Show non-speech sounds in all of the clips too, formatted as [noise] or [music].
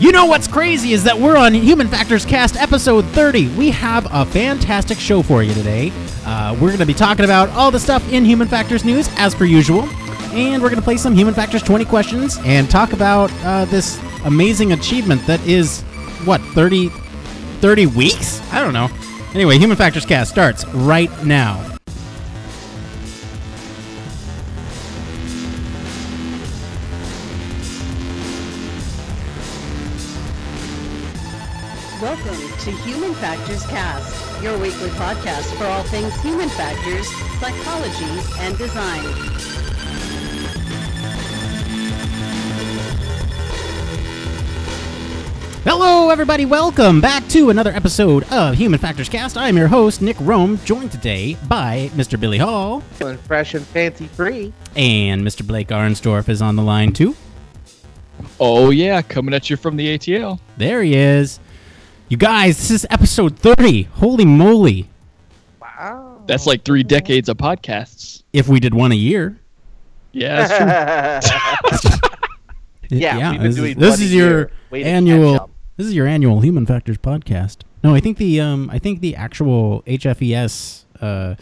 You know what's crazy is that we're on Human Factors Cast episode 30. We have a fantastic show for you today. Uh, we're going to be talking about all the stuff in Human Factors news, as per usual. And we're going to play some Human Factors 20 questions and talk about uh, this amazing achievement that is, what, 30, 30 weeks? I don't know. Anyway, Human Factors Cast starts right now. Human Factors Cast, your weekly podcast for all things human factors, psychology, and design. Hello, everybody. Welcome back to another episode of Human Factors Cast. I'm your host, Nick Roome, joined today by Mr. Billy Hall Feeling fresh and fancy free. and Mr. Blake Arnsdorf is on the line too. Oh yeah, coming at you from the ATL. There he is. You guys, this is episode 30. Holy moly. Wow. That's like three decades of podcasts. If we did one a year. Yeah, [laughs] that's true. [laughs] yeah, we've been this doing is, this is your year. Way to catch annual. This is your annual Human Factors podcast. No, I think the um I think the actual HFES uh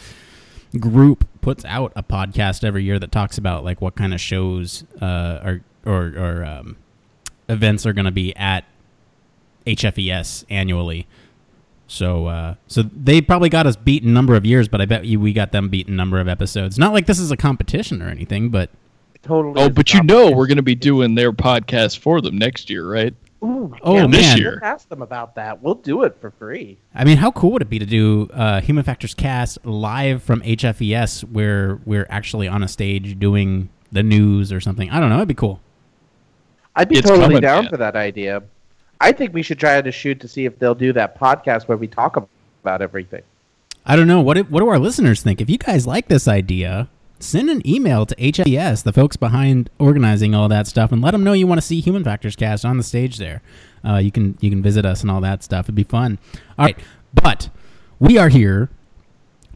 group puts out a podcast every year that talks about like what kind of shows uh are or or um events are going to be at HFES annually. So uh so they probably got us beat in number of years, but I bet you we got them beat in number of episodes. Not like this is a competition or anything, but Totally. Oh, but you know we're going to be doing their podcast for them next year, right? Ooh, Oh, yeah, man. This year. Ask them about that. We'll do it for free. I mean, how cool would it be to do uh, Human Factors Cast live from HFES, where we're actually on a stage doing the news or something? I don't know. It'd be cool. I'd be It's totally coming, down man. for that idea. I think we should try to shoot to see if they'll do that podcast where we talk about everything. I don't know. What do, what do our listeners think? If you guys like this idea, send an email to HFES, the folks behind organizing all that stuff, and let them know you want to see Human Factors Cast on the stage there. Uh, you can you can visit us and all that stuff. It'd be fun. All right, but we are here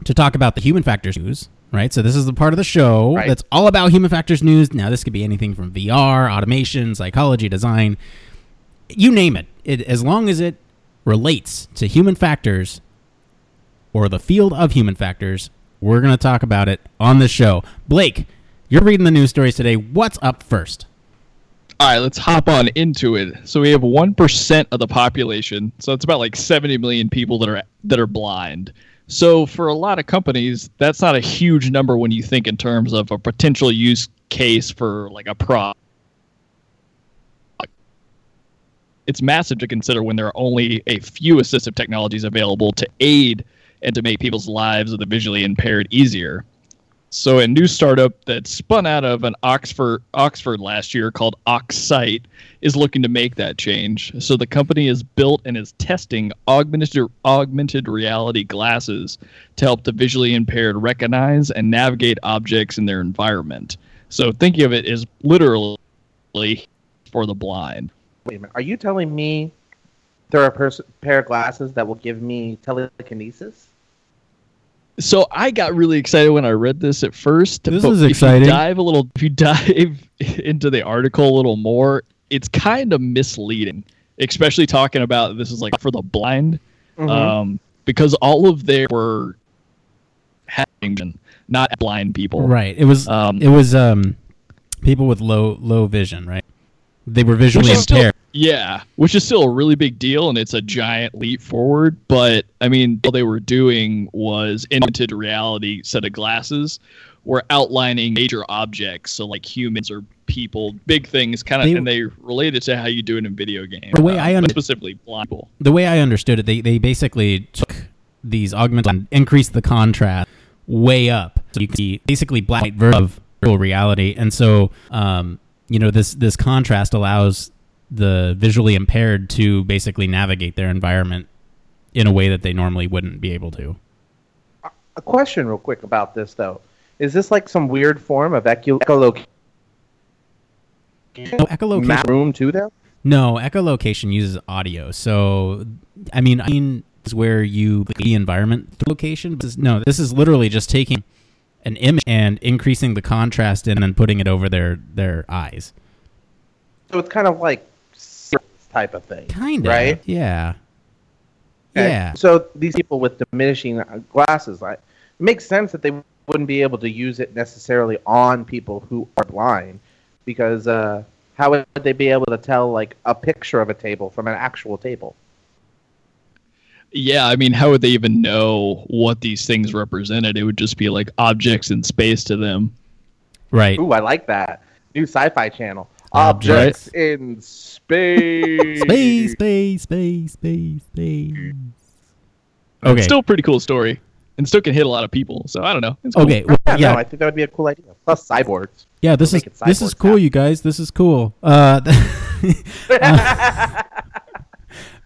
to talk about the human factors news, right? So this is the part of the show Right. that's all about human factors news. Now this could be anything from VR, automation, psychology, design, you name it. It as long as it relates to human factors or the field of human factors, we're going to talk about it on the show. Blake, you're reading the news stories today. What's up first? All right, let's hop on into it. So we have 1% of the population. So it's about like 70 million people that are that are blind. So for a lot of companies, that's not a huge number when you think in terms of a potential use case for like a product. It's massive to consider when there are only a few assistive technologies available to aid and to make people's lives of the visually impaired easier. So a new startup that spun out of an Oxford Oxford last year called Oxsight is looking to make that change. So the company is built and is testing augmented augmented reality glasses to help the visually impaired recognize and navigate objects in their environment. So thinking of it as literally for the blind. Wait a minute. Are you telling me there are a pers- pair of glasses that will give me telekinesis? So I got really excited when I read this at first. This but is if exciting. You dive a little. If you [laughs] dive into the article a little more, it's kind of misleading, especially talking about this is like for the blind, Mhm. um, because all of their were having not blind people. Right. It was Um, it was um people with low low vision, right? They were visually is still- Yeah, which is still a really big deal, and it's a giant leap forward. But I mean, all they were doing was augmented reality set of glasses, were outlining major objects, so like humans or people, big things, kind of, They- and they relate it to how you do it in video games. The way I under- specifically blind people. the way I understood it, they they basically took these augmented and increased the contrast way up, so you can see basically black white version of virtual reality. And so, um, you know, this this contrast allows the visually impaired to basically navigate their environment in a way that they normally wouldn't be able to. A question, real quick, about this though. Is this like some weird form of echo- echolocation? No, echolocation. Map room to them? No, echolocation uses audio. So, I mean, I mean, is where you the environment through location. But no, this is literally just taking an image and increasing the contrast and then putting it over their their eyes. So it's kind of like type of thing. Kind of. Right? Yeah. Okay, Yeah. So these people with diminishing uh, glasses, like, it makes sense that they wouldn't be able to use it necessarily on people who are blind, because uh, how would they be able to tell like a picture of a table from an actual table? Yeah, I mean, how would they even know what these things represented? It would just be like objects in space to them. Right. Ooh, I like that new sci-fi channel. Objects. Objects in space. [laughs] Space, space, space, space, space. It's Okay. still a pretty cool story, and still can hit a lot of people. So I don't know. It's cool. Okay. Well, Yeah, yeah. no, I think that would be a cool idea. Plus cyborgs. Yeah, this is make it this is cool, now. you guys. This is cool. Uh, [laughs] [laughs]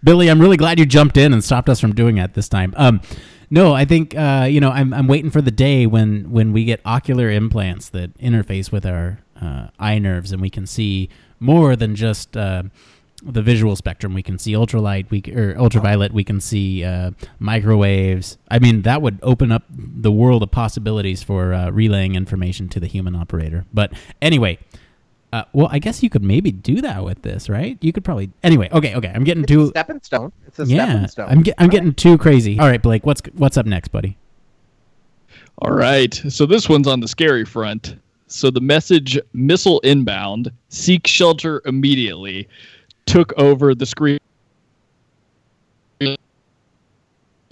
Billy, I'm really glad you jumped in and stopped us from doing that this time. Um, no, I think uh, you know I'm I'm waiting for the day when when we get ocular implants that interface with our uh, eye nerves and we can see more than just uh, the visual spectrum. We can see ultralight, we or ultraviolet. We can see uh, microwaves. I mean, that would open up the world of possibilities for uh, relaying information to the human operator. But anyway, uh, well, I guess you could maybe do that with this, right? You could probably. Anyway, okay, okay. I'm getting It's too. stepping stone. It's a Yeah, stepping stone. I'm get, I'm All getting too crazy. All right, Blake, what's what's up next, buddy? All right. So this one's on the scary front. So the message missile inbound, seek shelter immediately, took over the screen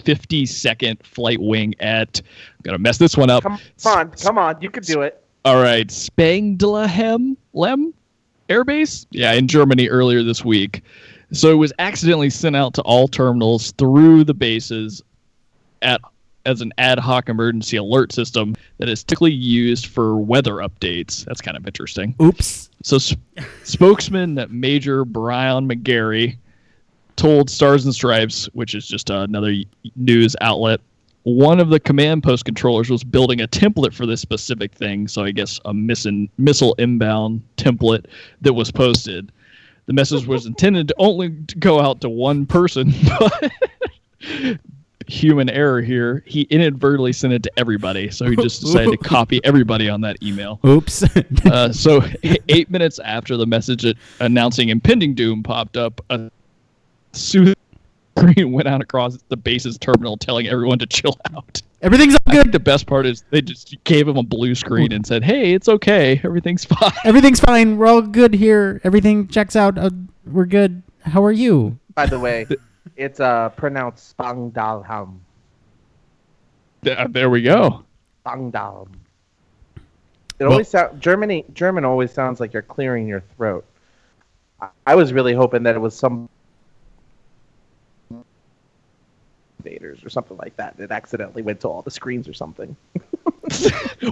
50 second flight wing at I'm gonna mess this one up. Come on, come on, you can do it. All right, Spangdahlem Lem Air Base, yeah, in Germany earlier this week. So it was accidentally sent out to all terminals through the bases at as an ad hoc emergency alert system that is typically used for weather updates. That's kind of interesting. Oops. So, sp- [laughs] spokesman Major Brian McGarry told Stars and Stripes, which is just another news outlet, one of the command post controllers was building a template for this specific thing. So, I guess a missin- missile inbound template that was posted. The message was intended to only to go out to one person, [laughs] but human error here. He inadvertently sent it to everybody. So, he just decided to copy everybody on that email. Oops. [laughs] Uh, so eight minutes after the message announcing impending doom popped up, a soothing screen went out across the base's terminal, telling everyone to chill out. Everything's all I think good. the best part is they just gave him a blue screen and said, "Hey, it's okay, everything's fine." [laughs] Everything's fine. We're all good here. Everything checks out. Uh, we're good. How are you? By the way, it's uh pronounced Spangdahlem. Th- There we go. Spangdahlem. It always sound Germany German always sounds like you're clearing your throat. I, I was really hoping that it was some invaders or something like that that accidentally went to all the screens or something. [laughs]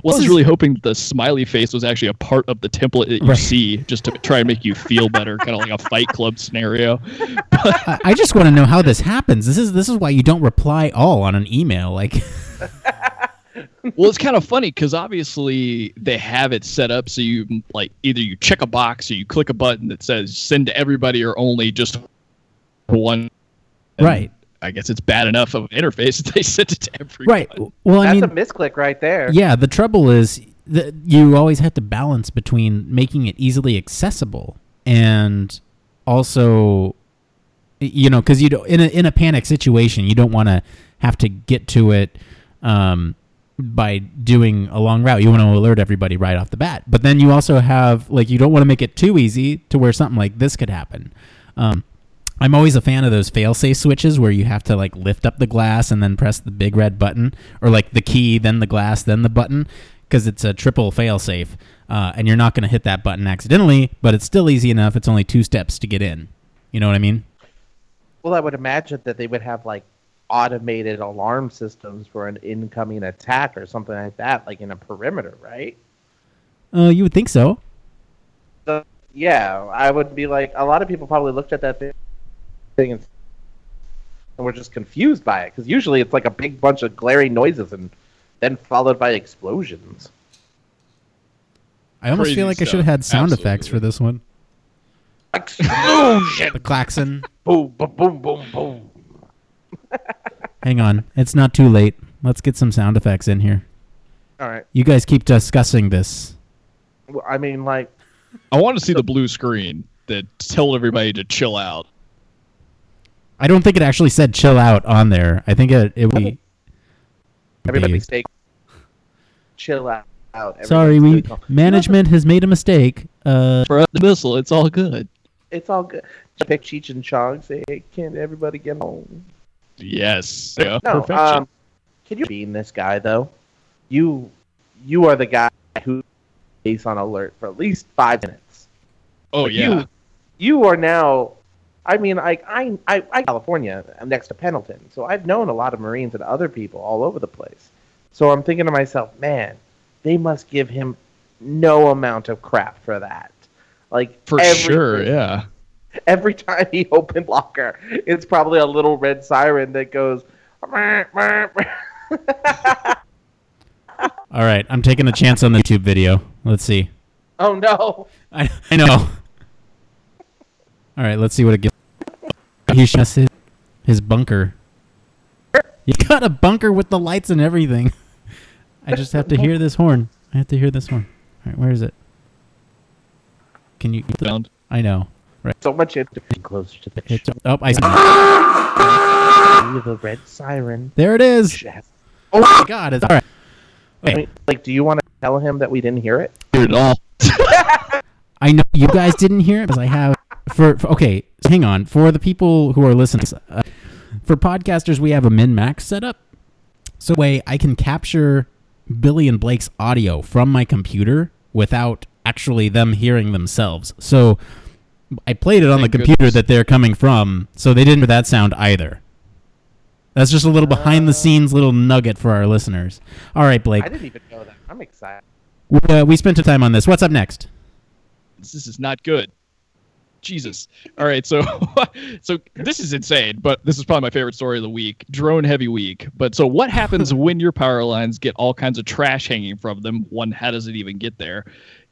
Well, I was really hoping the smiley face was actually a part of the template that you Right. see, just to try and make you feel better, kind of like a Fight Club scenario. [laughs] I, I just want to know how this happens. This is this is why you don't reply all on an email. Like, [laughs] well it's kind of funny because obviously they have it set up so you like either you check a box or you click a button that says send to everybody or only just one And Right. I guess it's bad enough of an interface [laughs] that they sent it to everybody right. Well, I That's mean, a misclick right there. Yeah, the trouble is that you always have to balance between making it easily accessible and also, you know, because you don't in a in a panic situation, you don't want to have to get to it um, by doing a long route. You want to alert everybody right off the bat, but then you also have like you don't want to make it too easy to where something like this could happen. Um, I'm always a fan of those fail-safe switches where you have to like lift up the glass and then press the big red button, or like the key, then the glass, then the button, because it's a triple fail-safe, uh, and you're not going to hit that button accidentally, but it's still easy enough. It's only two steps to get in. You know what I mean? Well, I would imagine that they would have like automated alarm systems for an incoming attack or something like that, like in a perimeter, right? Uh, you would think so. So, yeah, I would be like, a lot of people probably looked at that thi- thing and, we're just confused by it because usually it's like a big bunch of glaring noises and then followed by explosions. I almost Crazy feel like I should have had sound effects for this one. Explosion! The klaxon. boom, boom, boom, boom, boom. [laughs] Hang on, it's not too late. Let's get some sound effects in here. All right. You guys keep discussing this. Well, I mean, like, i want to see the blue screen that told everybody to chill out I don't think it actually said "chill out" on there. I think it it would be. Everybody be- stay chill out. out. Sorry, Everything's we management has made a mistake. Uh, For the missile, it's all good. It's all good. Just pick Cheech and Chong. Say, hey, can everybody get home? Yes. Yeah. No, Perfection. um, can you being this guy though? You, you are the guy who is on alert for at least five minutes. oh Like, yeah. You, you are now. I mean, like I, I, I, California. I'm next to Pendleton, so I've known a lot of Marines and other people all over the place. So I'm thinking to myself, man, they must give him no amount of crap for that. Like For sure. Yeah. Every time he [laughs] opens locker, it's probably a little red siren that goes. [laughs] All right, I'm taking a chance on the YouTube video. Let's see. oh no! I I know. All right, let's see what it gives. He shows his, his bunker. You got a bunker with the lights and everything. I just have to hear this horn. I have to hear this horn. All right, where is it? Can you? Sound. I know. Right. So much into closer to the It's, oh, I see. the red siren. There it is. Oh, oh my God! It's all right. I mean, like, do you want to tell him that we didn't hear it? Hear it all. I know you guys didn't hear it because I have for, for okay. Hang on for the people who are listening. Uh, for podcasters, we have a min max setup, so way I can capture Billy and Blake's audio from my computer without actually them hearing themselves. So I played it on Thank the computer goodness. that they're coming from, so they didn't hear that sound either. That's just a little behind the scenes little nugget for our listeners. All right, Blake, I didn't even know that. I'm excited. we, uh, we spent some time on this. What's up next? this is not good. Jesus. All right, so [laughs] so this is insane, but this is probably my favorite story of the week. Drone heavy week. But so what happens [laughs] when your power lines get all kinds of trash hanging from them? One, how does it even get there?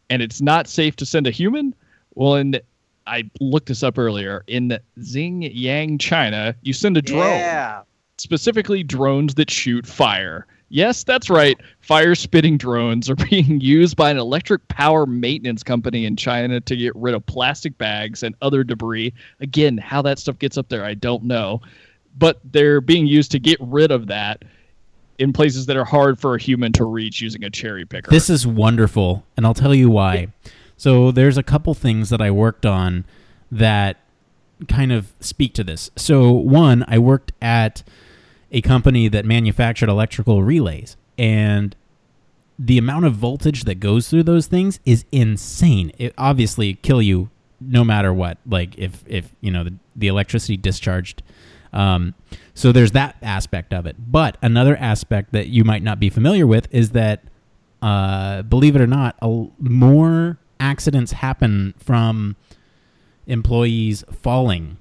And it's not safe to send a human? Well, and I looked this up earlier. In Xinjiang, China, you send a drone Yeah. specifically drones that shoot fire. Yes, that's right. Fire spitting drones are [laughs] being used by an electric power maintenance company in China to get rid of plastic bags and other debris. Again, how that stuff gets up there, I don't know. But they're being used to get rid of that in places that are hard for a human to reach using a cherry picker. This is wonderful, and I'll tell you why. So there's a couple things that I worked on that kind of speak to this. So one, I worked at a company that manufactured electrical relays, and the amount of voltage that goes through those things is insane. It obviously kill you no matter what. Like if if you know the, the electricity discharged. Um, so there's that aspect of it. But another aspect that you might not be familiar with is that, uh, believe it or not, a, more accidents happen from employees falling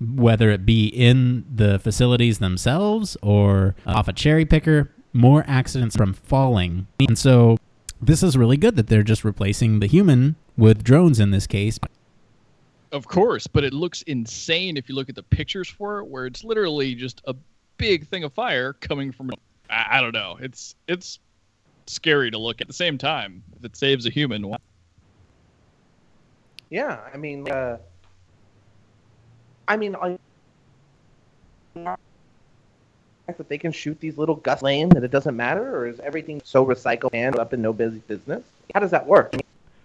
whether it be in the facilities themselves or off a cherry picker, more accidents from falling. And so this is really good that they're just replacing the human with drones in this case. Of course, but it looks insane if you look at the pictures for it, where it's literally just a big thing of fire coming from. I, I don't know. It's it's scary to look at. At the same time, if it saves a human, why? Yeah. I mean, uh, I mean, I, that they can shoot these little gusts lane that it doesn't matter, or is everything so recycled and up in no busy business? How does that work?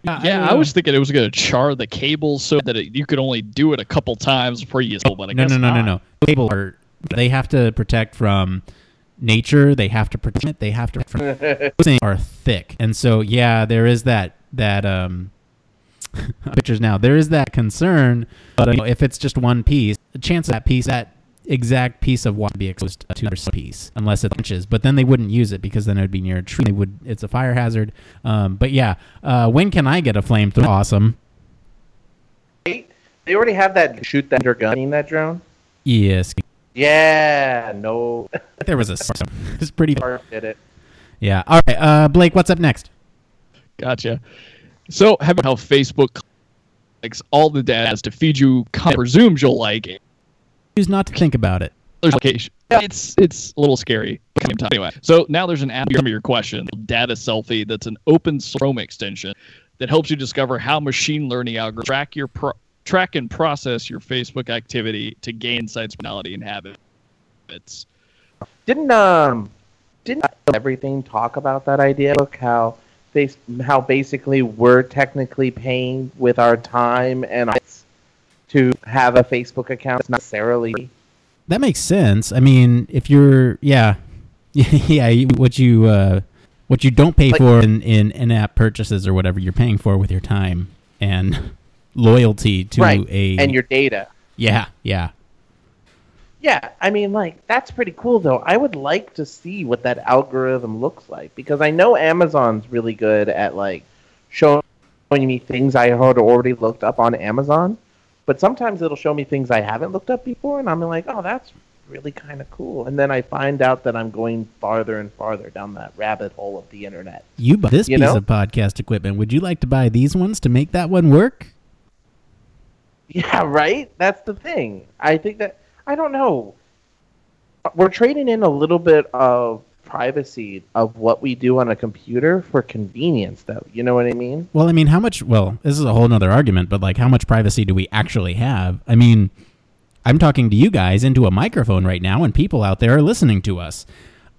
Yeah, I was thinking it was going to char the cables so that it, you could only do it a couple times before you. But I no, guess no, no, no, no. Cable are they have to protect from nature. They have to protect it. They have to from [laughs] those things are thick, and so yeah, there is that that um [laughs] pictures now. There is that concern, but you know, if it's just one piece, the chance of that piece that exact piece of wire would be exposed to another piece unless it inches. But then they wouldn't use it because then it would be near a tree. They would. It's a fire hazard. Um, but yeah, uh, when can I get a flamethrower? Awesome. They already have that shoot that gun. Seen that drone? Yes, Yeah. No. [laughs] there was a. It's pretty. Barf did it. Yeah. All right, uh, Blake. What's up next? Gotcha. So, having how Facebook likes all the data to feed you content presumes you'll like it. Choose not to think about it. There's location. It's it's a little scary. at the same time. Anyway, so now there's an app for your question, Data Selfie, that's an open source Chrome extension that helps you discover how machine learning algorithms track your pro- track and process your Facebook activity to gain insights, personality, and habits. Didn't um didn't everything talk about that idea? Look how how basically we're technically paying with our time and to have a Facebook account. It's not necessarily That makes sense. I mean, if you're, yeah, [laughs] yeah, what you uh, what you don't pay Like- for in, in in-app purchases or whatever, you're paying for with your time and [laughs] loyalty to right a and your data. yeah, yeah. Yeah, I mean, like that's pretty cool though. I would like to see what that algorithm looks like because I know Amazon's really good at like showing me things I had already looked up on Amazon, but sometimes it'll show me things I haven't looked up before, and I'm like, oh, that's really kind of cool. And then I find out that I'm going farther and farther down that rabbit hole of the internet. You buy this You piece know? of podcast equipment. Would you like to buy these ones to make that one work? [laughs] Yeah, right? That's the thing. I think that I don't know. We're trading in a little bit of privacy of what we do on a computer for convenience though. You know what I mean? Well, I mean, how much? Well, this is a whole other argument, but like, how much privacy do we actually have? I mean, I'm talking to you guys into a microphone right now, and people out there are listening to us.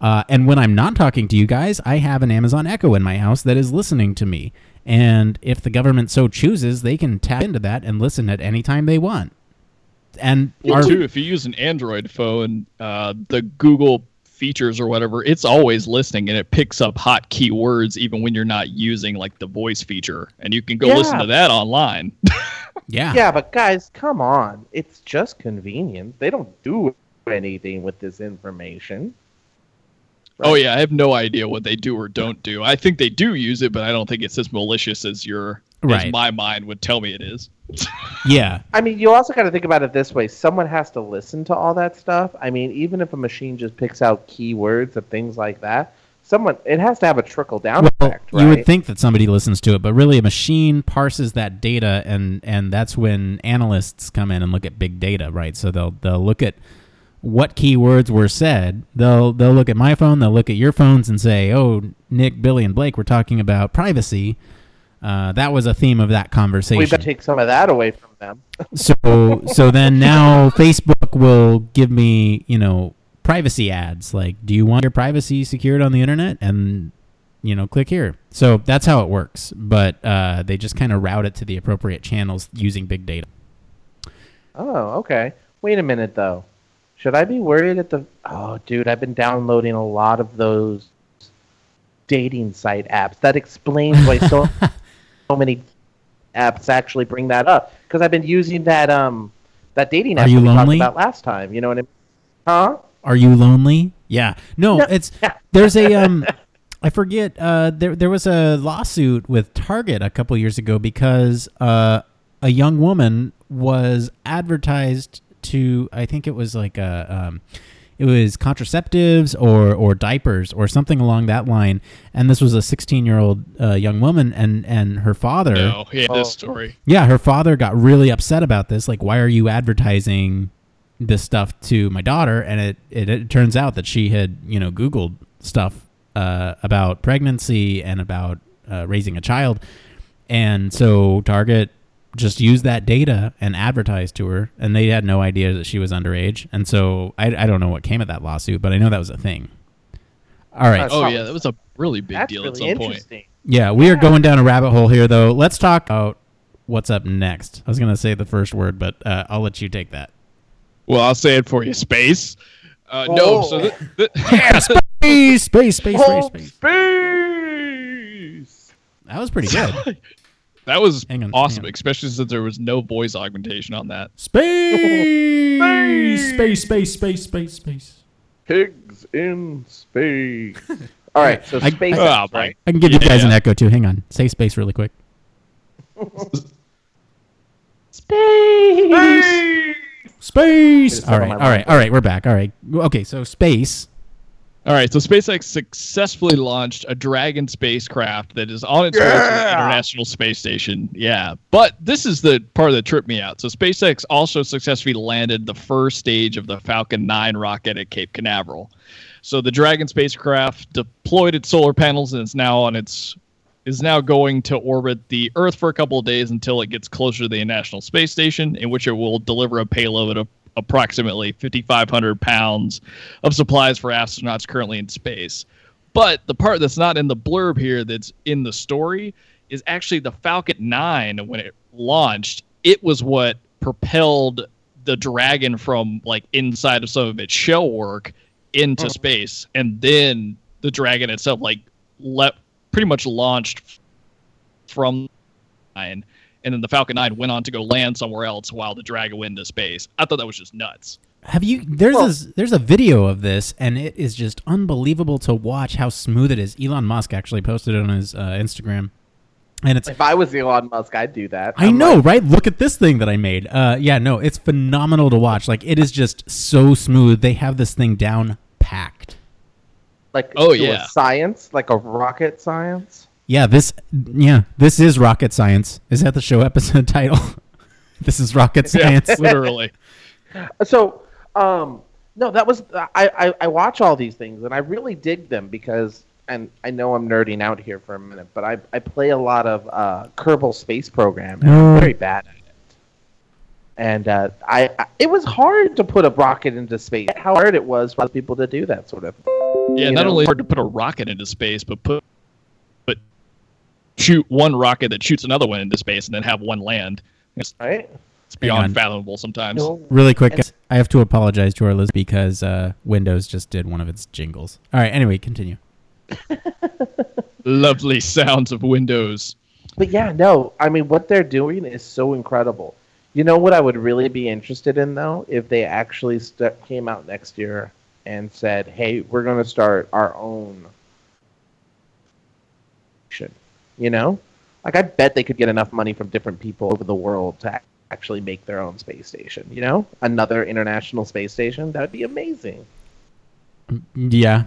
Uh, and when I'm not talking to you guys, I have an Amazon Echo in my house that is listening to me. And if the government so chooses, they can tap into that and listen at any time they want. And Well, our, too, if you use an Android phone, uh, the Google features or whatever, it's always listening and it picks up hot keywords even when you're not using like the voice feature, and you can go listen to that online. [laughs] yeah, Yeah, but guys, come on. It's just convenient. They don't do anything with this information. Oh yeah, I have no idea what they do or don't do. I think they do use it, but I don't think it's as malicious as your Right. as my mind would tell me it is. [laughs] yeah, I mean, you also got to think about it this way. Someone has to listen to all that stuff. I mean, even if a machine just picks out keywords and things like that, someone it has to have a trickle down well, effect, right? you would think that somebody listens to it, but really a machine parses that data, and and that's when analysts come in and look at big data, right? So they'll they'll look at what keywords were said. They'll they'll look at my phone, they'll look at your phones, and say, "Oh, Nick, Billy, and Blake were talking about privacy." Uh, that was a theme of that conversation. we better take some of that away from them. so so then [laughs] now Facebook will give me you know privacy ads like do you want your privacy secured on the internet and you know click here so that's how it works but uh, they just kind of route it to the appropriate channels using big data Oh, okay. Wait a minute though. Should I be worried at the Oh, dude, I've been downloading a lot of those dating site apps. That explains why so so [laughs] many apps actually bring that up because I've been using that um that dating Are app you we lonely? talked about last time, you know what I mean? Huh? are you lonely yeah no, No, it's there's a um [laughs] i forget uh there there was a lawsuit with target a couple years ago because uh a young woman was advertised to i think it was like a um it was contraceptives or or diapers or something along that line and this was a 16 year old uh, young woman and and her father No, yeah, Oh. this story. yeah, her father got really upset about this. Like, why are you advertising this stuff to my daughter? And it, it, it turns out that she had, you know, Googled stuff uh, about pregnancy and about uh, raising a child. And so Target just used that data and advertised to her, and they had no idea that she was underage. And so I, I don't know what came of that lawsuit, but I know that was a thing. All right. Oh yeah, that was a really big That's deal really at some point. interesting. Yeah, we are going down a rabbit hole here, though. Let's talk about what's up next. I was going to say the first word, but uh, I'll let you take that. Well, I'll say it for you, space. Uh, No, so th- th- [laughs] Space, space, space, space, Oh, space. space. That was pretty good. [laughs] that was Hang on, awesome, hang on. especially since there was no voice augmentation on that. Space, [laughs] space, space, space, space, space. Pigs in space. [laughs] All right, so I- space, Oh, right? I can give you guys an echo too. Hang on. Say space really quick. [laughs] Space. Just All set right, on all my right, all right. We're back. All right. Okay, so space. All right, so SpaceX successfully launched a Dragon spacecraft that is on its way to the International Space Station. Yeah, but this is the part that tripped me out. So SpaceX also successfully landed the first stage of the Falcon 9 rocket at Cape Canaveral. So the Dragon spacecraft deployed its solar panels and is now on its is now going to orbit the Earth for a couple of days until it gets closer to the International Space Station, in which it will deliver a payload of approximately 5,500 pounds of supplies for astronauts currently in space. But the part that's not in the blurb here, that's in the story, is actually the Falcon 9 when it launched. It was what propelled the Dragon from like inside of some of its shell work into Oh. space, and then the Dragon itself like let pretty much launched from nine, and then the Falcon 9 went on to go land somewhere else while the Dragon went into space. I thought that was just nuts. Have you? There's Well- this, there's a video of this, and it is just unbelievable to watch how smooth it is. Elon Musk actually posted it on his uh, Instagram, and it's If I was Elon Musk, I'd do that. I I'm know, like, right? Look at this thing that I made. Uh, yeah, no, it's phenomenal to watch. Like it is just so smooth. They have this thing down packed. like Oh, yeah. science, like a rocket science. Yeah, this yeah, this is rocket science. Is that the show episode [laughs] title? this is rocket science. [laughs] literally. [laughs] So, um, no, that was I, I I watch all these things and I really dig them because and I know I'm nerding out here for a minute, but I I play a lot of uh, Kerbal Space Program and I'm very bad at it. And uh, I, I it was hard to put a rocket into space. How hard it was for people to do that sort of. Yeah, not know? only hard to put a rocket into space, but put but shoot one rocket that shoots another one into space and then have one land. It's, Right? it's beyond fathomable sometimes. Really quick, guys, I have to apologize to our listeners because uh, Windows just did one of its jingles. All right, anyway, continue. [laughs] Lovely sounds of Windows. But yeah, no, I mean what they're doing is so incredible. You know what I would really be interested in though, if they actually st- came out next year and said, "Hey, we're going to start our own." station." You know, like I bet they could get enough money from different people over the world to actually make their own space station. You know, another international space station that would be amazing. Yeah,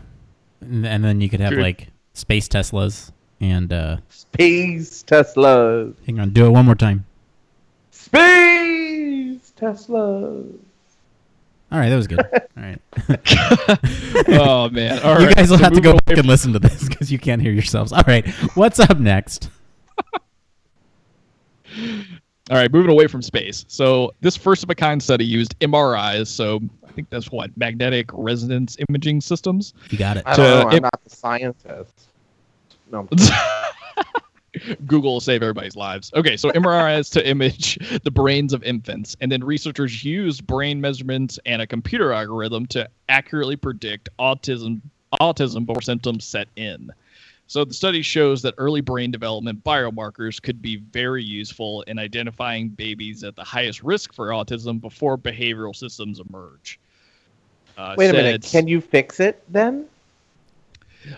and, and then you could have Dude. like space Teslas and uh, Space Teslas, hang on, do it one more time. space Teslas. All right, that was good. [laughs] All right. [laughs] oh man! [laughs] All you right, guys will so have to go moving back and listen to this because you can't hear yourselves. All right, what's up next? All right, moving away from space. So this first of a kind study used MRIs. So I think that's what magnetic resonance imaging systems. You got it. I To don't know. I'm im- not the scientist. No, Google will save everybody's lives. Okay, so MRIs to image the brains of infants, and then researchers used brain measurements and a computer algorithm to accurately predict autism autism before symptoms set in. So the study shows that early brain development biomarkers could be very useful in identifying babies at the highest risk for autism before behavioral systems emerge. Uh, Wait a minute. Can you fix it then?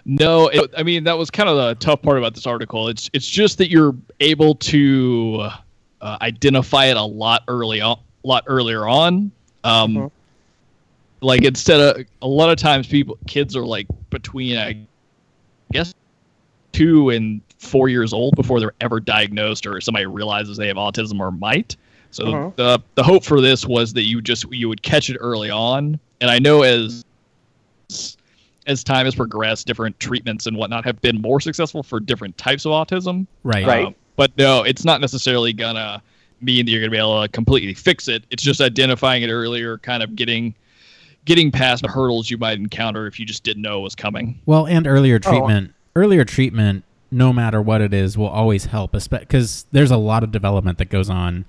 No, it, I mean that was kind of the tough part about this article. It's it's just that you're able to uh, identify it a lot early on, lot earlier on. Um, Mhm. Like instead of a lot of times people kids are like between I guess two and four years old before they're ever diagnosed or somebody realizes they have autism or might. So Mhm. the the hope for this was that you just you would catch it early on. And I know as as time has progressed, different treatments and whatnot have been more successful for different types of autism. Right. Right. Um, but no, it's not necessarily gonna mean that you're gonna be able to completely fix it. It's just identifying it earlier, kind of getting getting past the hurdles you might encounter if you just didn't know it was coming. Well, and earlier Oh. treatment, earlier treatment, no matter what it is, will always help. Because there's a lot of development that goes on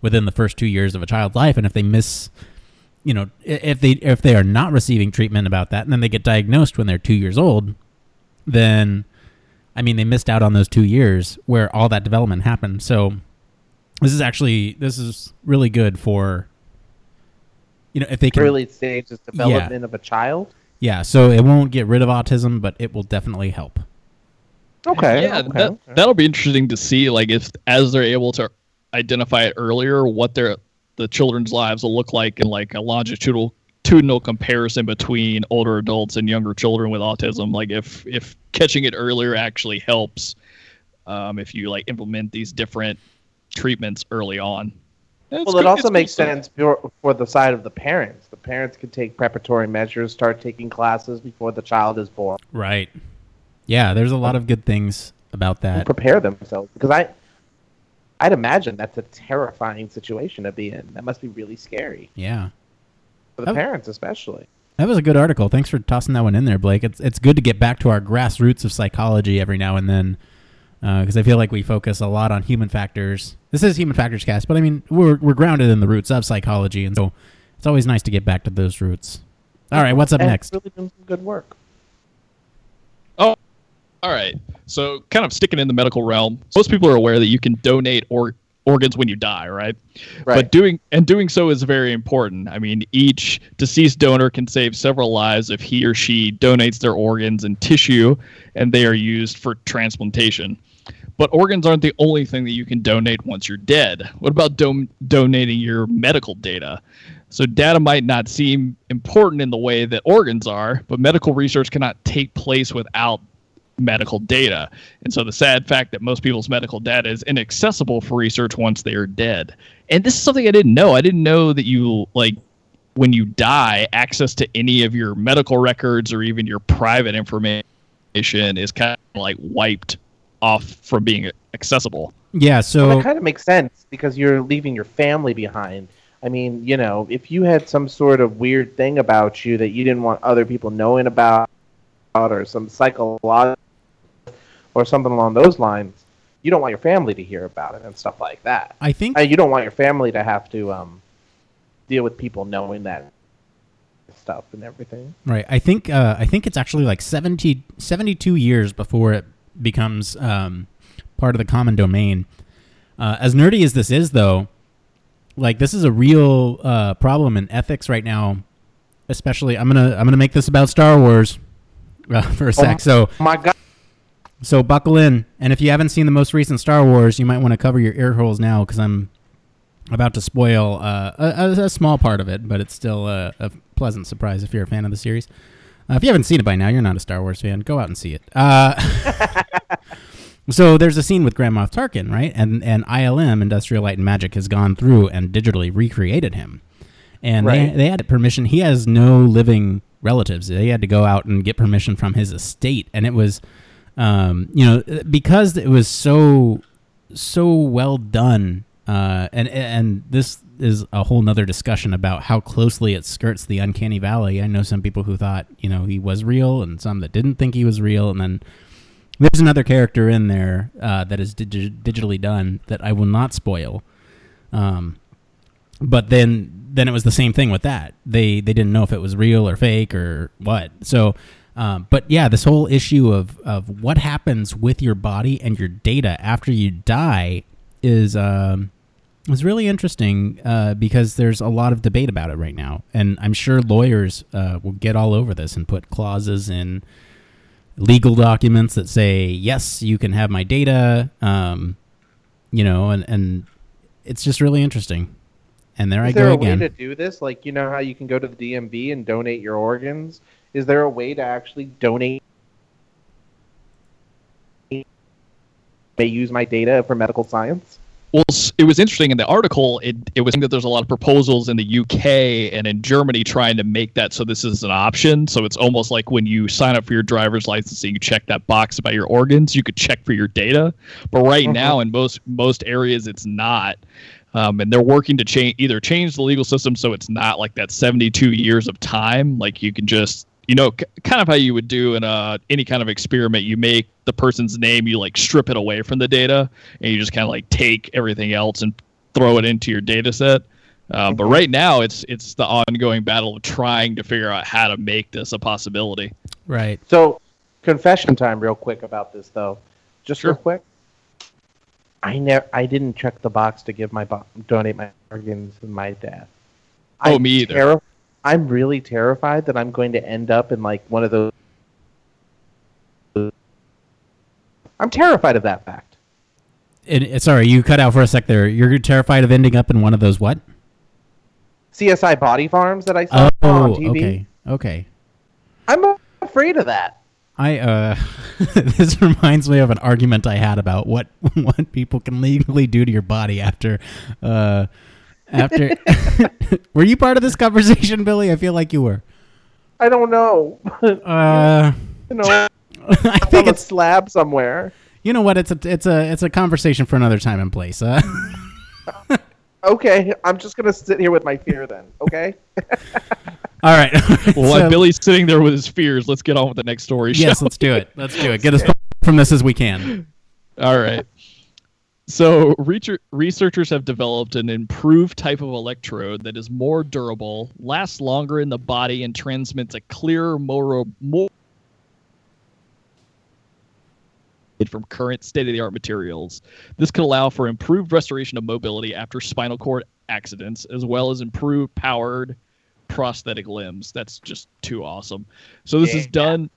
within the first two years of a child's life, and if they miss, you know, if they if they are not receiving treatment about that, and then they get diagnosed when they're two years old, then, I mean, they missed out on those two years where all that development happened. So, this is actually this is really good for. You know, if they can Early stages development of a child. yeah, so it won't get rid of autism, but it will definitely help. Okay. yeah, okay, That, that'll be interesting to see. Like if as they're able to identify it earlier, what their the children's lives will look like in like a longitudinal longitudinal comparison between older adults and younger children with autism. Like if if catching it earlier actually helps, um, if you like implement these different treatments early on. It's well, good- it also makes sense for, for the side of the parents. The parents could take preparatory measures, start taking classes before the child is born. Right. Yeah, there's a lot of good things about that. prepare themselves because I, I'd imagine that's a terrifying situation to be in. That must be really scary Yeah. for the Oh. parents, especially. That was a good article. Thanks for tossing that one in there, Blake. It's it's good to get back to our grassroots of psychology every now and then, uh, because I feel like we focus a lot on human factors. This is human factors cast, but I mean we're we're grounded in the roots of psychology, and so it's always nice to get back to those roots. All right, what's up And next? Really doing some good work. All right. So, kind of sticking in the medical realm, most people are aware that you can donate or organs when you die, right? Right. But doing and doing so is very important. I mean, each deceased donor can save several lives if he or she donates their organs and tissue, and they are used for transplantation. But organs aren't the only thing that you can donate once you're dead. What about don- donating your medical data? So, data might not seem important in the way that organs are, but medical research cannot take place without medical data. And so, the sad fact that most people's medical data is inaccessible for research once they are dead. And this is something I didn't know. I didn't know that you, like, when you die, access to any of your medical records or even your private information is kind of like wiped off from being accessible. Yeah, Well, so that kind of makes sense because you're leaving your family behind. I mean, you know, if you had some sort of weird thing about you that you didn't want other people knowing about, or some psychological, or something along those lines, you don't want your family to hear about it and stuff like that. I think Uh, you don't want your family to have to um, deal with people knowing that stuff and everything. Right. I think uh, I think it's actually like 70, 72 years before it becomes um, part of the common domain. Uh, as nerdy as this is, though, like this is a real uh, problem in ethics right now. Especially, I'm gonna I'm gonna make this about Star Wars uh, for a sec. So Oh my God. So buckle in, and if you haven't seen the most recent Star Wars, you might want to cover your ear holes now because I'm about to spoil uh, a, a, small part of it, but it's still a, a pleasant surprise if you're a fan of the series. Uh, if you haven't seen it by now, you're not a Star Wars fan. Go out and see it. Uh, [laughs] so there's a scene with Grand Moff Tarkin, right? And and ILM, Industrial Light and Magic, has gone through and digitally recreated him. And Right. they, they had permission. He has no living relatives. They had to go out and get permission from his estate, and it was, um, you know, because it was so so well done. Uh, and and this is a whole nother discussion about how closely it skirts the uncanny valley. I know some people who thought you know he was real, and some that didn't think he was real, and then there's another character in there uh, that is digi- digitally done that I will not spoil. Um, but then then it was the same thing with that. They they didn't know if it was real or fake or what. So, um, but yeah, this whole issue of of what happens with your body and your data after you die is um, is really interesting uh, because there's a lot of debate about it right now, and I'm sure lawyers uh, will get all over this and put clauses in legal documents that say yes, you can have my data. Um, you know, and and it's just really interesting. And there I Is there go a way to do this? Like, you know how you can go to the DMV and donate your organs? Is there a way to actually donate? May use my data for medical science. Well, it was interesting in the article. It it was saying that there's a lot of proposals in the UK and in Germany trying to make that so this is an option. So it's almost like when you sign up for your driver's license and you check that box about your organs, you could check for your data. But right Mhm. now, in most most areas, it's not. Um, and they're working to change either change the legal system so it's not like that 72 years of time. Like you can just you know c- kind of how you would do in a any kind of experiment. You make the person's name, you like strip it away from the data, and you just kind of like take everything else and throw it into your data set. Uh, but right now, it's it's the ongoing battle of trying to figure out how to make this a possibility. right. So, confession time, real quick about this though, just Sure. real quick. I never, I didn't check the box to give my bo- donate my organs in my death. Oh, I'm me either. terri- I'm really terrified that I'm going to end up in like one of those. I'm terrified of that fact. It, it- sorry, you cut out for a sec there. You're terrified of ending up in one of those what? CSI Body Farms that I saw on Oh, TV. okay, okay. I'm afraid of that. I uh, [laughs] this reminds me of an argument I had about what [laughs] what people can legally do to your body after, uh, after. [laughs] were you part of this conversation, Billy? I feel like you were. I don't know. [laughs] Uh, you know, [laughs] I think on a it's slab somewhere. you know what? It's a it's a it's a conversation for another time and place. Uh, Okay, I'm just gonna sit here with my fear then. Okay. all right. Well, So- Billy's sitting there with his fears, let's get on with the next story. yes, let's do it. Let's do it. Get as far from this as we can. All right. So, researchers have developed an improved type of electrode that is more durable, lasts longer in the body, and transmits a clearer, more, more from current state-of-the-art materials. This could allow for improved restoration of mobility after spinal cord accidents, as well as improved powered prosthetic limbs. That's just too awesome. So this is Yeah. done.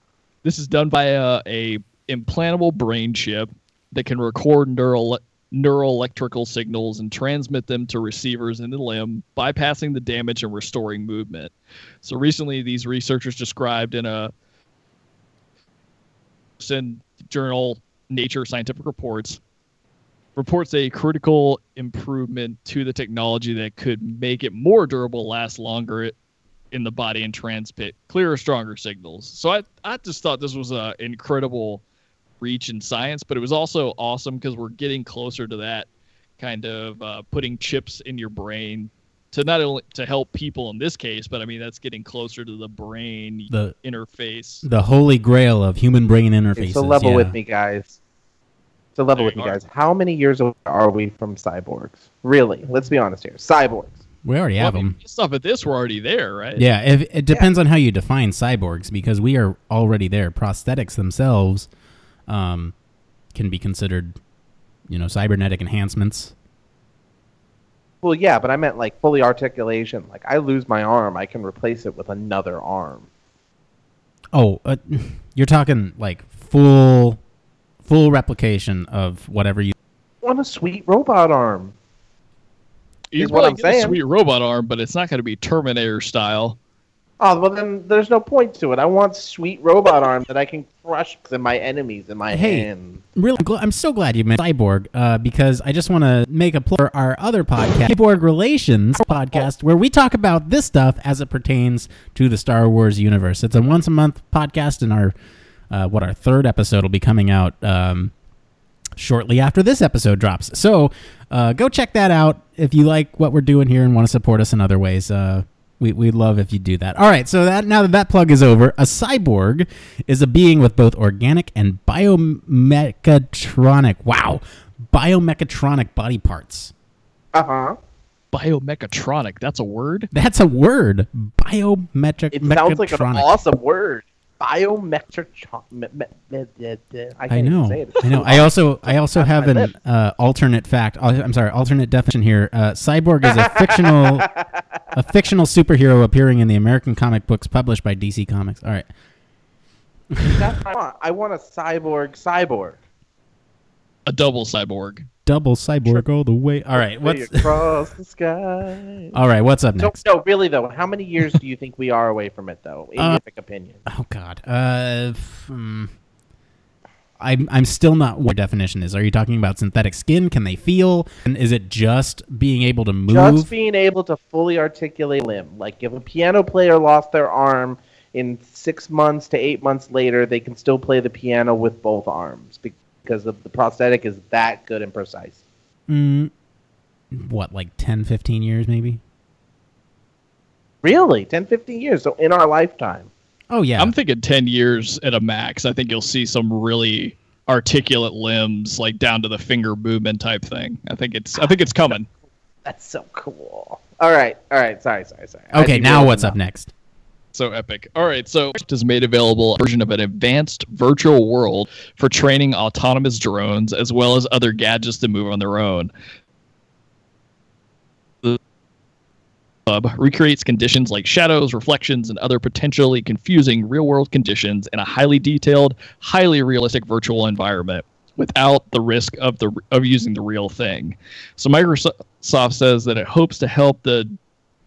This is done by a, a implantable brain chip that can record neural neural electrical signals and transmit them to receivers in the limb, bypassing the damage and restoring movement. So recently, these researchers described in a in journal Nature Scientific Reports reports a critical improvement to the technology that could make it more durable, last longer in the body, and transmit clearer, stronger signals. So I, I just thought this was an incredible reach in science, but it was also awesome because we're getting closer to that kind of uh, putting chips in your brain to not only to help people in this case, but I mean that's getting closer to the brain The interface. the holy grail of human brain interfaces. So level yeah. with me, guys. So level with me, Alright. guys. How many years away are we from cyborgs? Really? Let's be honest here. Cyborgs. We already Well, have I mean, them. Stuff at this, we're already there, right? Yeah, if, it depends on how you define cyborgs because we are already there. Prosthetics themselves um, can be considered, you know, cybernetic enhancements. Well, yeah, but I meant like fully articulation. Like I lose my arm, I can replace it with another arm. Oh, uh, [laughs] you're talking like full, full replication of whatever you. I want a sweet robot arm. you is what I'm get a saying. Sweet robot arm, but it's not going to be Terminator style. Oh well, then there's no point to it. I want sweet robot arm that I can crush my enemies in my Hey. hand. Really, I'm, gl- I'm so glad you mentioned cyborg uh, because I just want to make a plug for our other podcast, Cyborg Relations podcast, where we talk about this stuff as it pertains to the Star Wars universe. It's a once a month podcast, and our uh, what our third episode will be coming out um, shortly after this episode drops. So uh, go check that out if you like what we're doing here and want to support us in other ways. Uh, we, we'd love if you do that. All right, so that now that that plug is over, a cyborg is a being with both organic and biomechatronic. Wow, biomechatronic body parts. Uh huh. Biomechatronic. That's a word. That's a word. Biometric. It sounds like an mechatronic. awesome word. Biometric. me- me- me- me- me- I, I know. I know. I also I [laughs] also have an uh, alternate fact. I'm sorry, alternate definition here. Uh, Cyborg is a fictional [laughs] a fictional superhero appearing in the American comic books published by DC Comics. All right. That's what I want. I want a cyborg cyborg. A double cyborg. Double cyborg all the way. All right. What's across the sky? [laughs] All right, what's up No, next? no, really though. How many years do you think we are away from it, though? In Uh, your opinion, Oh god. Uh hmm. I'm I'm still not what definition is. Are you talking about synthetic skin? Can they feel? And is it just being able to move? just being able to fully articulate a limb. Like if a piano player lost their arm in six months to eight months later, they can still play the piano with both arms because of the prosthetic is that good and precise. Mm, what, like 10, 15 years maybe? Really, 10, 15 years. So in our lifetime. Oh yeah. I'm thinking 10 years at a max. I think you'll see some really articulate limbs, like down to the finger movement type thing. I think it's I think it's coming. That's so cool. All right, all right. Sorry, sorry, sorry. Okay, now what's up next? So epic. All right, so it is made available a version of an advanced virtual world for training autonomous drones as well as other gadgets to move on their own. Hub recreates conditions like shadows, reflections, and other potentially confusing real-world conditions in a highly detailed, highly realistic virtual environment without the risk of the of using the real thing. So Microsoft says that it hopes to help the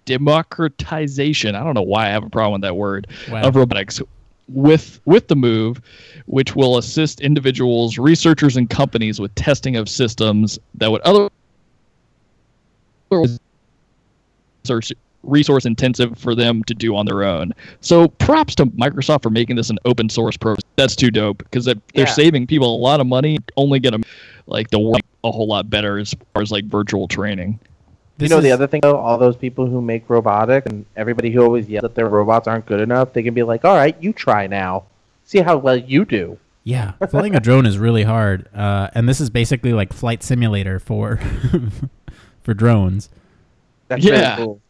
democratization. I don't know why I have a problem with that word Wow. of robotics with with the move, which will assist individuals, researchers, and companies with testing of systems that would otherwise research resource intensive for them to do on their own. So props to Microsoft for making this an open source program. That's too dope because they're Yeah. saving people a lot of money, only get them like the work a whole lot better as far as like virtual training. You This know the other thing though, all those people who make robotics and everybody who always yells that their robots aren't good enough, they can be like, "All right, you try now, see how well you do." Yeah, [laughs] flying a drone is really hard, uh, and this is basically like flight simulator for [laughs] for drones. That's Yeah. really cool.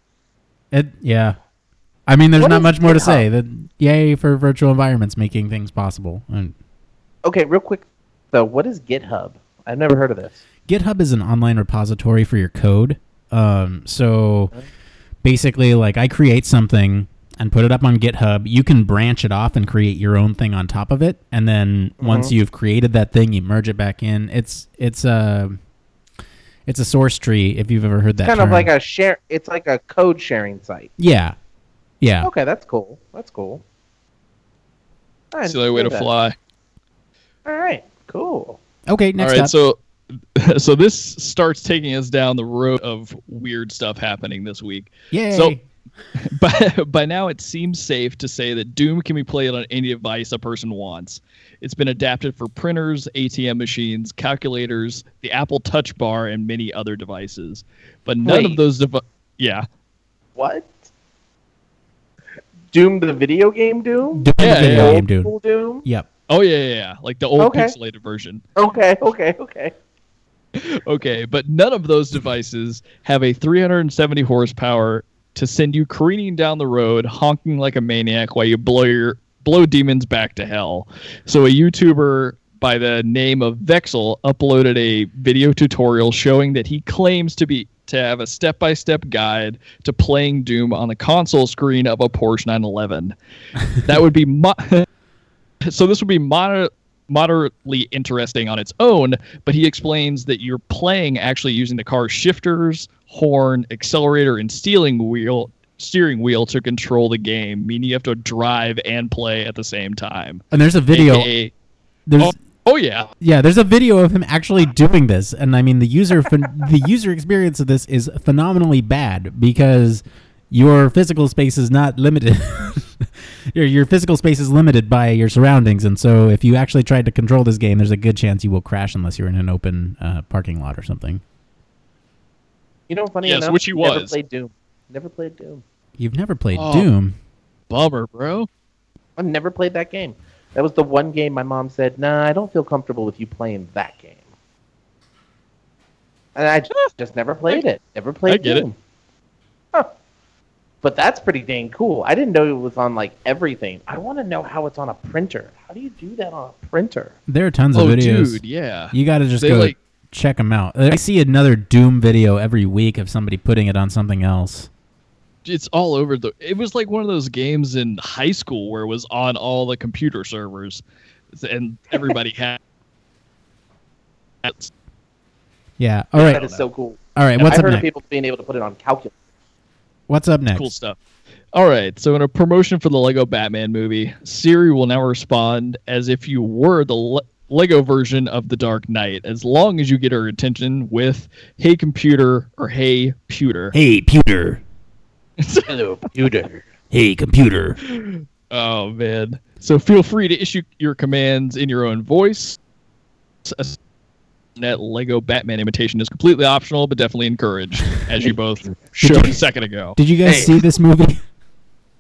It, yeah, I mean, there's What not is much more to say. That yay for virtual environments making things possible. And Okay, real quick though, what is GitHub? I've never heard of this. GitHub is an online repository for your code. Um, so basically, like I create something and put it up on GitHub. You can branch it off and create your own thing on top of it. And then once you've created that thing, you merge it back in. It's it's a it's a source tree. If you've ever heard that, kind of like a share. It's like a code sharing site. yeah, yeah. Okay, that's cool. That's cool. I It's the only way to didn't fly. All right, cool. Okay, next All right, up. so [laughs] so this starts taking us down the road of weird stuff happening this week. Yay. So [laughs] by, by now it seems safe to say that Doom can be played on any device a person wants. It's been adapted for printers, ATM machines, calculators, the Apple Touch Bar, and many other devices. But none of those devices. yeah. What? Doom the video game Doom? Doom the Yeah, video yeah. game, dude. School Doom? Yep. Oh yeah, yeah, yeah. Like the old Okay. pixelated version. Okay, okay, okay. Okay, but none of those devices have a 370 horsepower to send you careening down the road, honking like a maniac while you blow your blow demons back to hell. So a YouTuber by the name of Vexel uploaded a video tutorial showing that he claims to be to have a step-by-step guide to playing Doom on the console screen of a Porsche 911. [laughs] That would be mo- [laughs] so this would be moder- moderately interesting on its own, but he explains that you're playing actually using the car's shifters, horn, accelerator, and steering wheel steering wheel to control the game, meaning you have to drive and play at the same time. And there's a video. AKA There's oh, oh yeah. yeah, there's a video of him actually doing this, and I mean the user phen- [laughs] the user experience of this is phenomenally bad because your physical space is not limited. [laughs] your your physical space is limited by your surroundings, and so if you actually tried to control this game, there's a good chance you will crash unless you're in an open uh, parking lot or something. You know, funny Yes, enough, which he was. never played Doom. Never played Doom. You've never played Oh. Doom. Bummer, bro. I've never played that game. That was the one game my mom said, "Nah, I don't feel comfortable with you playing that game." And I just, just never played it. Never played get it. Doom. Huh. But that's pretty dang cool. I didn't know it was on like everything. I want to know how it's on a printer. How do you do that on a printer? There are tons of Oh, videos. dude, yeah. You got to just They, go like- check them out. I see another Doom video every week of somebody putting it on something else. It's all over the. It was like one of those games in high school where it was on all the computer servers, and everybody [laughs] had. Yeah. All right. That is so cool. All right. I What's up heard of next? people being able to put it on calculus. What's up next? Cool stuff. All right, so in a promotion for the Lego Batman movie, Siri will now respond as if you were the Le- Lego version of the Dark Knight, as long as you get her attention with "Hey computer" or "Hey pewter." Hey, computer. Hello, computer. Hey, computer. Oh man! So feel free to issue your commands in your own voice. That Lego Batman imitation is completely optional, but definitely encouraged, as you both showed a second ago. Did you guys Hey. see this movie?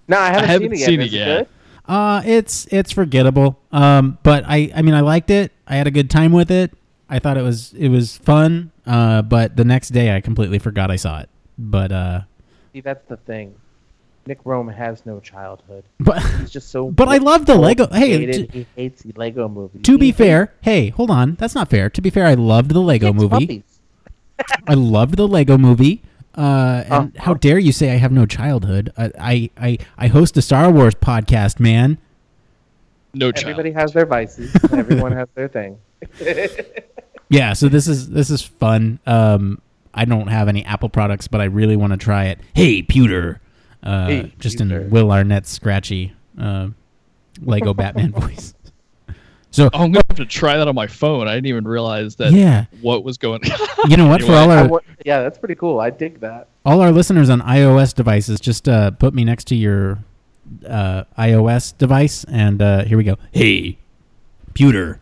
No, I haven't, haven't seen it yet. seen it Is yet. Uh, it's it's forgettable. Um, but I I mean I liked it. I had a good time with it. I thought it was it was fun. Uh, but the next day I completely forgot I saw it. But uh, See, that's the thing. Nick Roome has no childhood. but He's just so. But I love the Lego- hey, Hated, t- he hates the Lego movies. to He be hates- fair, hey, hold on, that's not fair. To be fair, I loved the Lego hates movie. [laughs] I loved the Lego movie. Uh, and Uh, how dare you say I have no childhood? I, I, I, I host a Star Wars podcast, man. No child. Everybody has their vices. Everyone has their thing. [laughs] Yeah, so this is this is fun. Um, I don't have any Apple products, but I really want to try it. Hey, pewter. Uh, Hey, just pewter. in Will Arnett's scratchy uh, Lego [laughs] Batman voice. So Oh, I'm gonna have to try that on my phone. I didn't even realize that yeah, what was going. [laughs] you know what? [laughs] For all our wa- yeah, that's pretty cool. I dig that. all our listeners on iOS devices, just uh, put me next to your uh, iOS device, and uh, here we go. Hey, computer,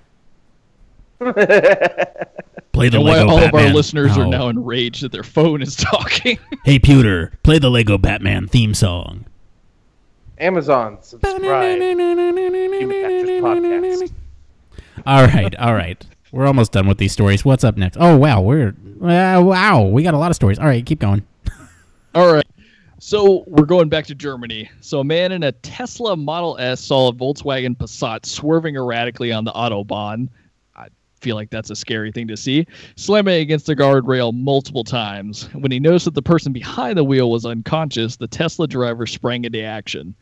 [laughs] play the And why Lego all of our listeners are now enraged that their phone is [laughs] talking. Hey, pewter, play the Lego Batman theme song. Amazon, subscribe. [laughs] Human Factors Podcast. All right, all right. We're almost done with these stories. What's up next? Oh wow, we're uh, wow, we got a lot of stories. All right, keep going. All right. So we're going back to Germany. So a man in a Tesla Model S saw a Volkswagen Passat swerving erratically on the autobahn. I feel like that's a scary thing to see. Slamming against the guardrail multiple times. When he noticed that the person behind the wheel was unconscious, the Tesla driver sprang into action.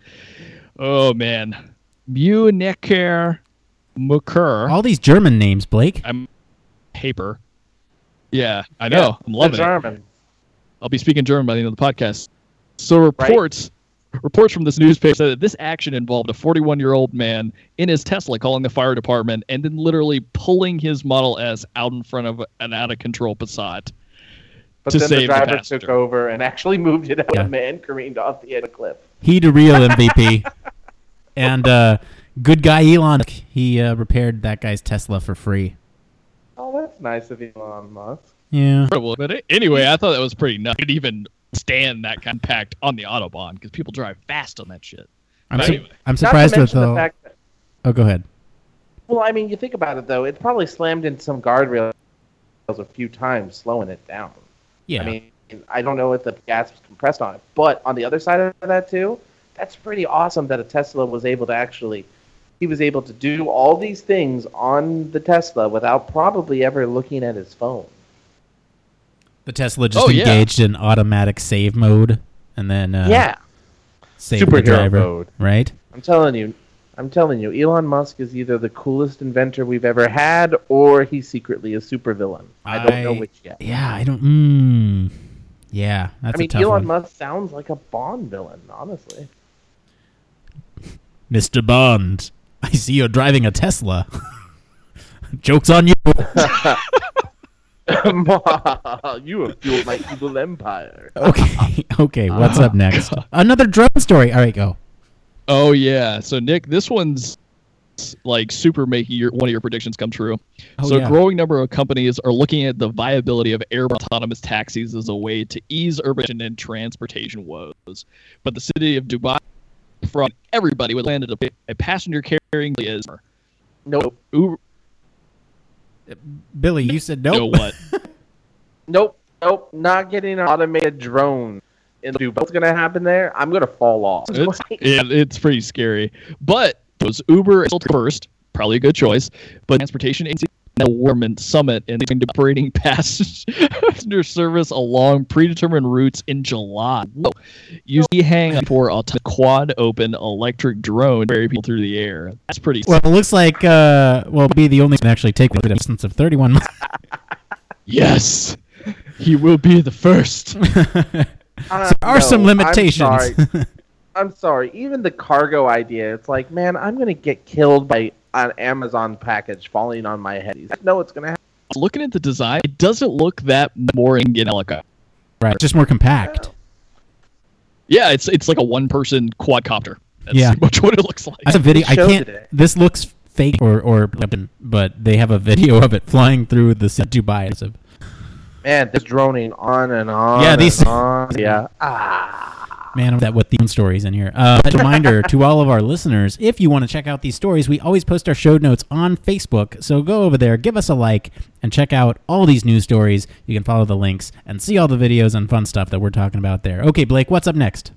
Oh man, Munecker Mucker. All these German names, Blake. I'm paper. Yeah, I know. I'm loving the it. German. I'll be speaking German by the end of the podcast. So reports reports from this newspaper said that this action involved a 41 year old man in his Tesla calling the fire department and then literally pulling his Model S out in front of an out of control Passat. But To then save the the driver took over and actually moved it out. Yeah. The man careened off the edge of the cliff. He the real [laughs] MVP. and uh, good guy Elon, he uh, repaired that guy's Tesla for free. Oh, that's nice of Elon Musk. Yeah. But anyway, I thought that was pretty nuts. Could even stand that kind of impact on the autobahn because people drive fast on that shit. I'm, su- anyway. I'm surprised to with mention the. the fact that, oh, go ahead. well, I mean, you think about it though, it probably slammed into some guardrails a few times, slowing it down. Yeah. I mean, I don't know if the gas was compressed on it, but on the other side of that too, that's pretty awesome that a Tesla was able to actually, he was able to do all these things on the Tesla without probably ever looking at his phone. The Tesla just Oh, yeah. engaged in automatic save mode and then uh, yeah, saved the Superhero driver. mode. Right? I'm telling you, I'm telling you, Elon Musk is either the coolest inventor we've ever had, or he's secretly a supervillain. I don't know which yet. Yeah, I don't. Mm, yeah, that's I mean, Elon one. Musk sounds like a Bond villain, honestly. [laughs] Mr. Bond, I see you're driving a Tesla. [laughs] Joke's on you. [laughs] [laughs] you have fueled my evil empire. Okay, [laughs] okay. What's up next? [laughs] Another drone story. All right, go. Oh yeah. So Nick, this one's like super making your one of your predictions come true. Oh, so yeah. a growing number of companies are looking at the viability of air autonomous taxis as a way to ease urban and transportation woes. But the city of Dubai from everybody would land at a, a passenger carrying is Nope. Uber, Billy, you said you nope. know what? [laughs] Nope. Nope. Not getting an automated drone in Dubai. What's gonna happen there? I'm gonna fall off. It's, yeah, it's pretty scary. But it was Uber is first, probably a good choice. But transportation agency and the Warman Summit and they're operating [laughs] passenger service along predetermined routes in July. Whoa. Usually hang for a t- quad open electric drone to carry people through the air. That's pretty Well, it looks like uh, well, be the only one to actually take the distance of 31 miles. [laughs] Yes. He will be the first. [laughs] Uh, there are some no, I'm limitations. sorry. I'm sorry. Even the cargo idea, it's like, man, I'm gonna get killed by an Amazon package falling on my head. You know what's gonna happen. Looking at the design, it doesn't look that more in helicopter. right, just more compact. Yeah, it's it's like a one person quadcopter. That's Yeah. pretty [laughs] much what it looks like. That's a video. I can't. today. This looks fake or or, but they have a video of it flying through the city of Dubai. It's a- Man, this droning on and on. Yeah, these- and on. Yeah. Ah. Man, that what theme stories in here. Uh, a reminder [laughs] to all of our listeners: if you want to check out these stories, we always post our show notes on Facebook. So go over there, give us a like, and check out all these news stories. You can follow the links and see all the videos and fun stuff that we're talking about there. Okay, Blake, what's up next?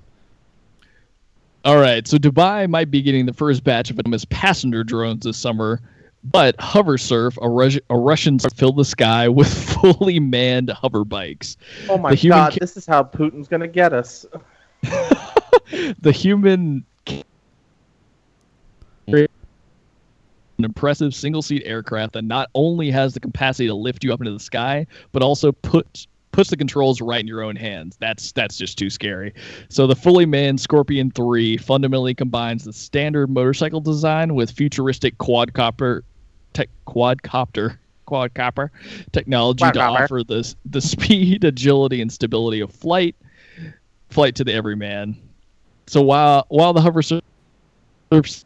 All right, so Dubai might be getting the first batch of autonomous passenger drones this summer, but HoverSurf, a, Rus- a Russian, filled the sky with [laughs] fully manned hover bikes. Oh my god, ca- this is how Putin's gonna get us. [laughs] The human an impressive single-seat aircraft that not only has the capacity to lift you up into the sky, but also puts puts the controls right in your own hands. That's that's just too scary. So the fully manned Scorpion 3 fundamentally combines the standard motorcycle design with futuristic quadcopter tech quadcopter quadcopter technology to offer the the [laughs] speed, agility, and stability of flight. Flight to the everyman. So while while the HoverSurf's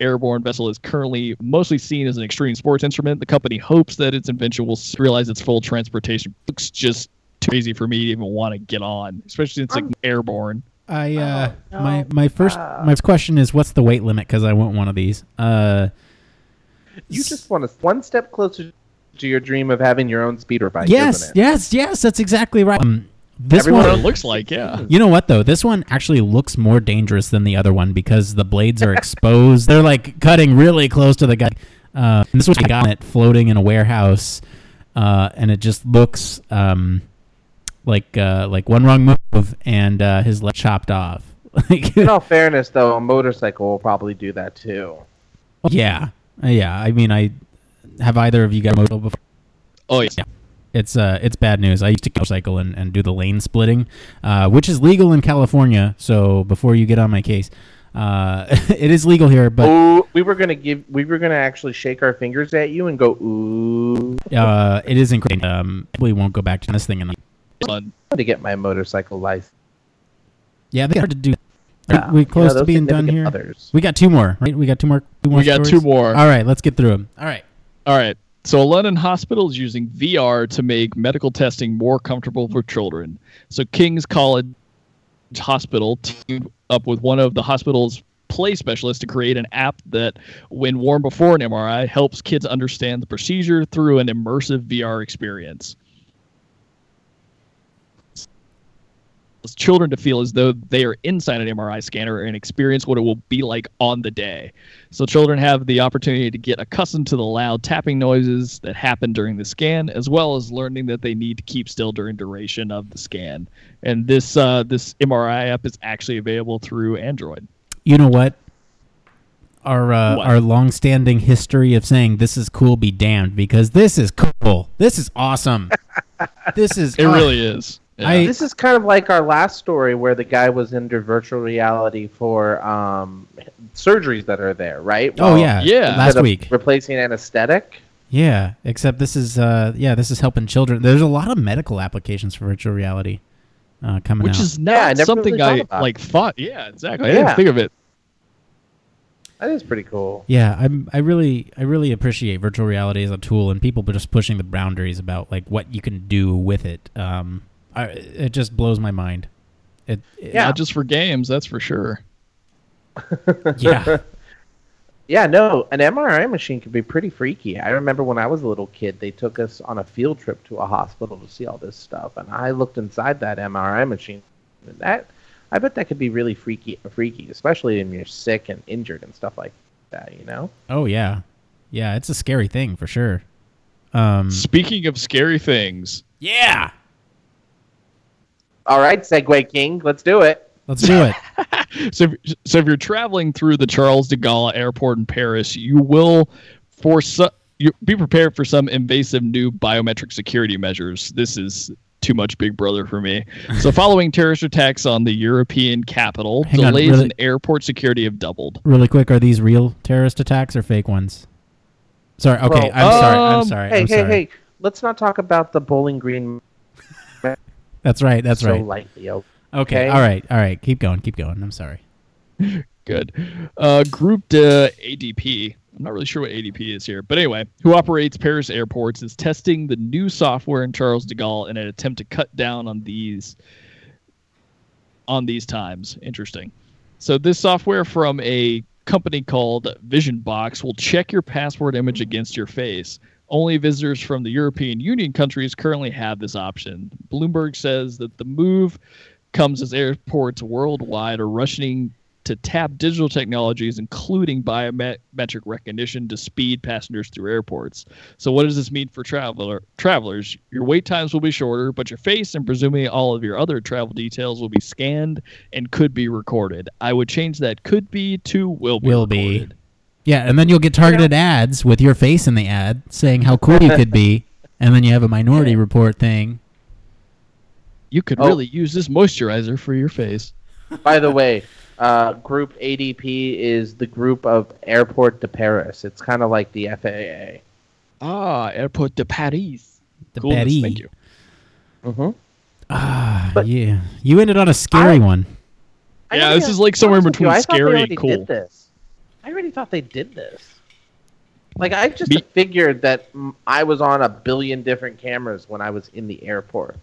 airborne vessel is currently mostly seen as an extreme sports instrument, the company hopes that its invention will realize its full transportation. Looks just too crazy for me to even want to get on, especially since it's like airborne. I uh, Oh, my no. my first Ah. my first question is what's the weight limit? Because I want one of these. Uh, You just want to one step closer to your dream of having your own speeder bike. yes, isn't it? yes, yes. That's exactly right. Um, this Everyone one, looks like, yeah. you know what though? This one actually looks more dangerous than the other one because the blades are exposed. They're like cutting really close to the guy. Uh, and this was I got it floating in a warehouse, uh, and it just looks um, like uh, like one wrong move and uh, his leg chopped off. [laughs] like, In all fairness, though, a motorcycle will probably do that too. yeah, yeah. I mean, I have either of you got a motorcycle before? Oh yeah. Yeah. It's uh, it's bad news. I used to motorcycle and, and do the lane splitting, uh, which is legal in California. So before you get on my case, uh, [laughs] it is legal here, but oh, we were gonna give, we were gonna actually shake our fingers at you and go ooh uh, it isn't great. Um, we won't go back to this thing. And Fun. to get my motorcycle license. yeah, they hard to do. Yeah, we you know, close to being done here. Others. We got two more, right? We got two more. Two more We got stories? two more. All right, let's get through them. All right. All right. So, a London hospital is using VR to make medical testing more comfortable for children. So, King's College Hospital teamed up with one of the hospital's play specialists to create an app that, when worn before an MRI, helps kids understand the procedure through an immersive VR experience. Children to feel as though they are inside an MRI scanner and experience what it will be like on the day. So children have the opportunity to get accustomed to the loud tapping noises that happen during the scan, as well as learning that they need to keep still during duration of the scan. And this uh, this MRI app is actually available through Android. You know what? Our uh, What? our long-standing history of saying this is cool be damned because this is cool. This is awesome. [laughs] this is It really is. Yeah. I- This is kind of like our last story where the guy was under virtual reality for um, surgeries that are there, right? Oh yeah, Yeah. Last week, replacing anesthetic. yeah. Except this is uh, yeah, this is helping children. There's a lot of medical applications for virtual reality uh, coming out. Which out. is Yeah, I not never something really thought I about like thought. Yeah, exactly. I Yeah. didn't think of it. That is pretty cool. yeah, I'm. I really, I really appreciate virtual reality as a tool, and people just pushing the boundaries about like what you can do with it. Um, I, it just blows my mind. It, it- Yeah. Not just for games, that's for sure. [laughs] yeah. [laughs] Yeah, no, an MRI machine could be pretty freaky. I remember when I was a little kid, they took us on a field trip to a hospital to see all this stuff, and I looked inside that MRI machine. And that, I bet that could be really freaky, freaky, especially when you're sick and injured and stuff like that. You know? Oh yeah, yeah. It's a scary thing for sure. Um, Speaking of scary things, yeah. All right, Segway King, let's do it. Let's do it. [laughs] so if, so if you're traveling through the Charles de Gaulle Airport in Paris, you will for su- you be prepared for some invasive new biometric security measures. This is too much Big Brother for me. So following terrorist attacks on the European capital, Hang on, delays really- in airport security have doubled. really quick, are these real terrorist attacks or fake ones? Sorry. Okay, Bro, I'm sorry. I'm um, sorry. Hey, I'm hey, sorry. hey! Let's not talk about the Bowling Green That's right. That's so right. lightly. Okay. okay. All right. All right. Keep going. Keep going. I'm sorry. [laughs] Good. Uh, grouped uh, ADP. I'm not really sure what ADP is here, but anyway, who operates Paris airports is testing the new software in Charles de Gaulle in an attempt to cut down on these on these times. Interesting. So this software from a company called Vision Box will check your passport image against your face. Only visitors from the European Union countries currently have this option. Bloomberg says that the move comes as airports worldwide are rushing to tap digital technologies, including biometric recognition, to speed passengers through airports. So, what does this mean for traveler travelers? Your wait times will be shorter, but your face and presumably all of your other travel details will be scanned and could be recorded. I would change that "could be" to "will be." Will be. Recorded. Yeah, and then you'll get targeted ads with your face in the ad saying how cool you could be, [laughs] and then you have a minority report thing. You could Oh. really use this moisturizer for your face. By the way, uh, Group ADP is the group of Airport de Paris. It's kind of like the FAA. Ah, Airport de Paris. The Coolness, Betty. Thank you. Mm-hmm. Ah, But- yeah. You ended on a scary I- one. I Yeah, this be is like somewhere honest with you, between I thought they scary and cool. Did this. I already thought they did this. Like I just Me- figured that I was on a billion different cameras when I was in the airport.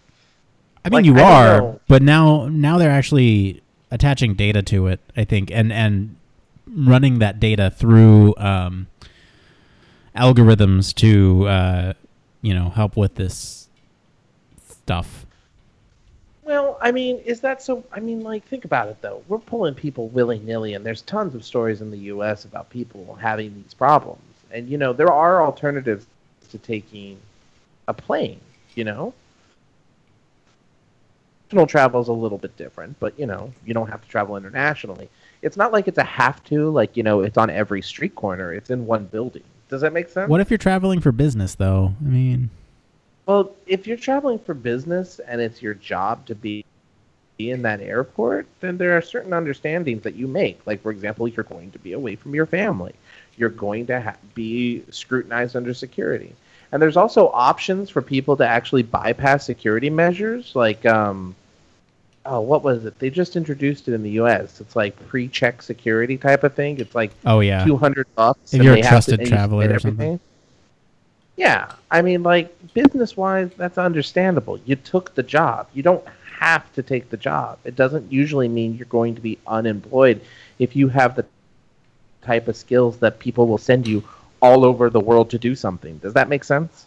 I mean, Like, you I are, but now now they're actually attaching data to it. I think, and and running that data through um, algorithms to uh, you know help with this stuff. Well, I mean, is that so? I mean, like, think about it though. We're pulling people willy nilly, and there's tons of stories in the U.S. about people having these problems. And you know, there are alternatives to taking a plane. You know, international travel is a little bit different, but you know, you don't have to travel internationally. It's not like it's a have to. Like, you know, it's on every street corner. It's in one building. Does that make sense? What if you're traveling for business, though? I mean, Well, if you're traveling for business and it's your job to be in that airport, then there are certain understandings that you make. Like, for example, you're going to be away from your family. You're going to ha- be scrutinized under security. And there's also options for people to actually bypass security measures. Like, um, oh, what was it? They just introduced it in the U.S. It's like pre-check security type of thing. It's like oh yeah, two hundred bucks. If and you're a trusted traveler or something. everything. Yeah, I mean, like business wise, that's understandable. You took the job. You don't have to take the job. It doesn't usually mean you're going to be unemployed if you have the type of skills that people will send you all over the world to do something. Does that make sense?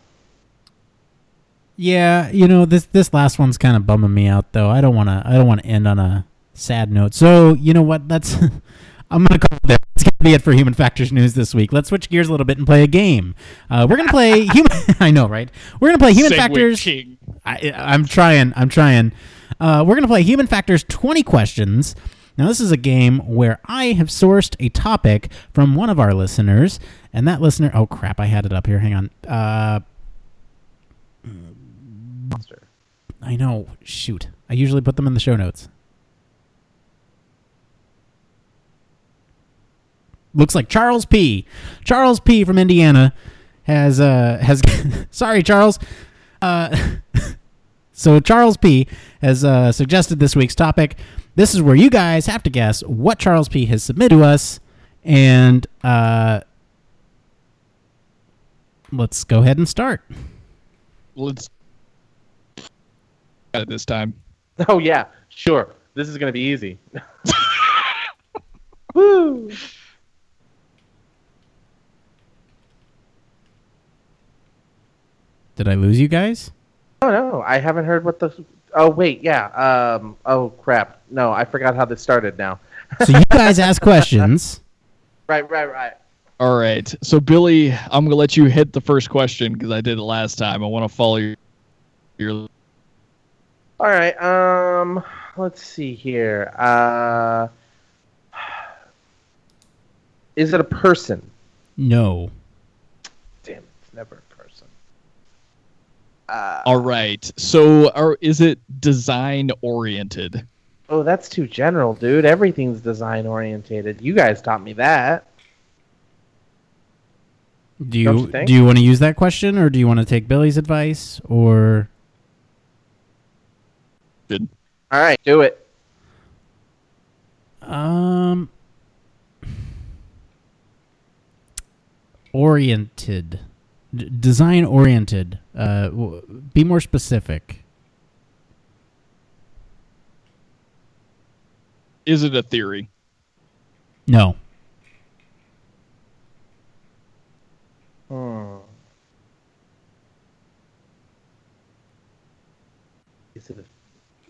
Yeah, you know this this last one's kind of bumming me out though. I don't want to I don't want to end on a sad note. So you know what? That's [laughs] I'm gonna call it there. It's gonna be it for Human Factors News this week. Let's switch gears a little bit and play a game. Uh, we're gonna play [laughs] human. [laughs] I know, right? We're gonna play Human Segway Factors. King. I, I'm trying. I'm trying. Uh, we're gonna play Human Factors 20 questions. Now, this is a game where I have sourced a topic from one of our listeners, and that listener. Oh crap! I had it up here. Hang on. Uh, Monster. I know. Shoot. I usually put them in the show notes. Looks like Charles P. Charles P. from Indiana has uh has [laughs] sorry Charles. Uh [laughs] so Charles P. has uh, suggested this week's topic. This is where you guys have to guess what Charles P. has submitted to us, and uh, let's go ahead and start. Let's at it this time. [laughs] Oh yeah, sure. This is gonna be easy. Woo! Did I lose you guys? Oh no, I haven't heard what the. Oh wait, yeah. Um. Oh crap. No, I forgot how this started now. [laughs] So you guys ask questions. [laughs] Right, right, right. All right. So Billy, I'm gonna let you hit the first question because I did it last time. I want to follow your your All right. Um. Let's see here. Uh. [sighs] Is it a person? No. Damn, it's never a person. Uh, All right. So, are, is it design oriented? oh, that's too general, dude. Everything's design orientated. You guys taught me that. Do you, you do you want to use that question, or do you want to take Billy's advice, or Good. All right, do it. um oriented, D- design oriented? Uh, w- be more specific. Is it a theory? No. Hmm. Is it a,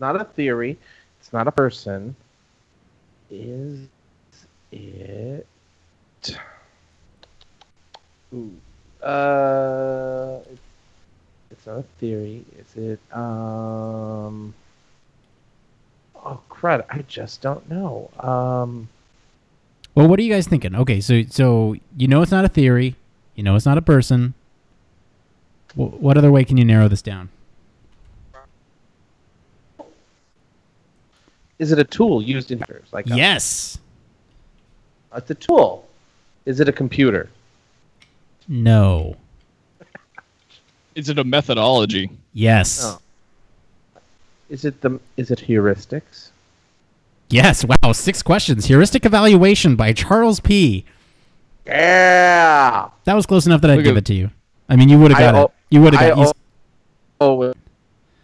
not a theory? It's not a person. Is it? Ooh. Uh, it's, it's not a theory. Is it? Um. Oh crud! I just don't know. Um. Well, what are you guys thinking? Okay, so so you know it's not a theory. You know it's not a person. W- what other way can you narrow this down? Is it a tool used in? Like a- Yes. it's a tool. Is it a computer? No. Is it a methodology? Yes. Oh. Is it the is it heuristics? Yes. Wow. Six questions. Heuristic evaluation by Charles P. Yeah. That was close enough that I'd Look give at- it to you. I mean, you would have I got it. You would have got. You, al- Oh, with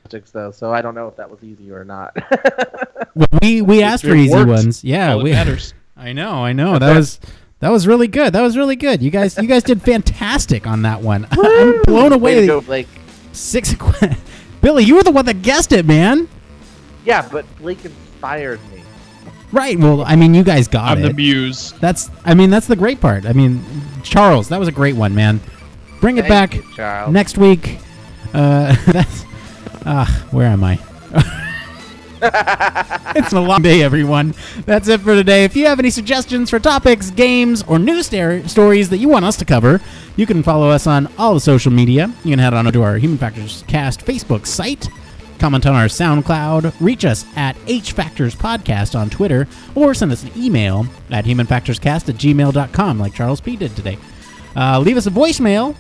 heuristics though, so I don't know if that was easy or not. [laughs] well, we we asked for easy worked. ones. Yeah. All that We, matters. [laughs] I know. I know. That [laughs] was. That was really good. That was really good. You guys, you guys did fantastic on that one. [laughs] I'm blown Way away. to go, Blake. Six. [laughs] Billy, you were the one that guessed it, man. Yeah, but Blake inspired me. Right. Well, I mean, you guys got I'm it. the muse. That's. I mean, that's the great part. I mean, Charles, that was a great one, man. Bring it Thank back you, next week. Uh, [laughs] that's. Ah, where am I? It's a long day, everyone. That's it for today. If you have any suggestions for topics, games, or news stories that you want us to cover, you can follow us on all the social media. You can head on to our Human Factors Cast Facebook site, comment on our SoundCloud, reach us at H Factors Podcast on Twitter, or send us an email at humanfactorscast at gmail.com, like Charles P. did today. Uh, leave us a voicemail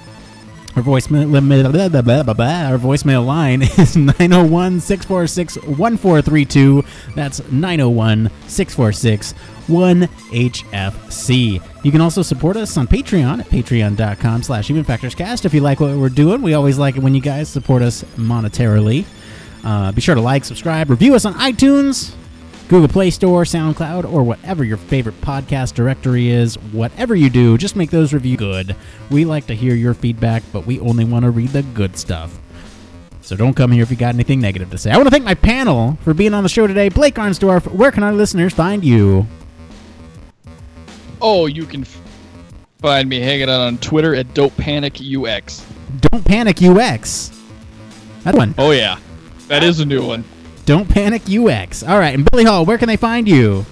our voicemail, our voicemail line [laughs] is 901 646 1432. That's 901 646 1HFC. You can also support us on Patreon at patreon.com slash humanfactorscast. If you like what we're doing, we always like it when you guys support us monetarily. Uh, be sure to like, subscribe, review us on iTunes, Google Play Store, SoundCloud, or whatever your favorite podcast directory is. Whatever you do, just make those reviews good. We like to hear your feedback, but we only want to read the good stuff. So don't come here if you got anything negative to say. I want to thank my panel for being on the show today. Blake Arnsdorf, where can our listeners find you? Oh, you can find me hanging out on Twitter at Dope Panic UX. Don't Panic UX. That one. Oh yeah, that is a new one. Don't Panic UX. All right, and Billy Hall, where can they find you?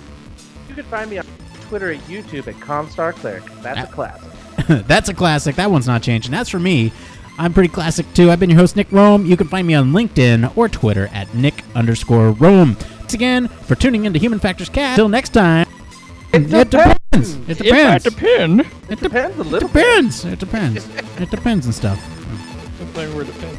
You can find me on Twitter and YouTube at Comstar Cleric. That's a uh, classic. [laughs] That's a classic. That one's not changing. That's for me. I'm pretty classic too. I've been your host, Nick Roome. You can find me on LinkedIn or Twitter at Nick underscore Roome. Thanks again for tuning in to Human Factors Cast. Till next time. It depends. It If I depends. depend, It de- Depends a little. depends. It depends. It depends and stuff. something where depends.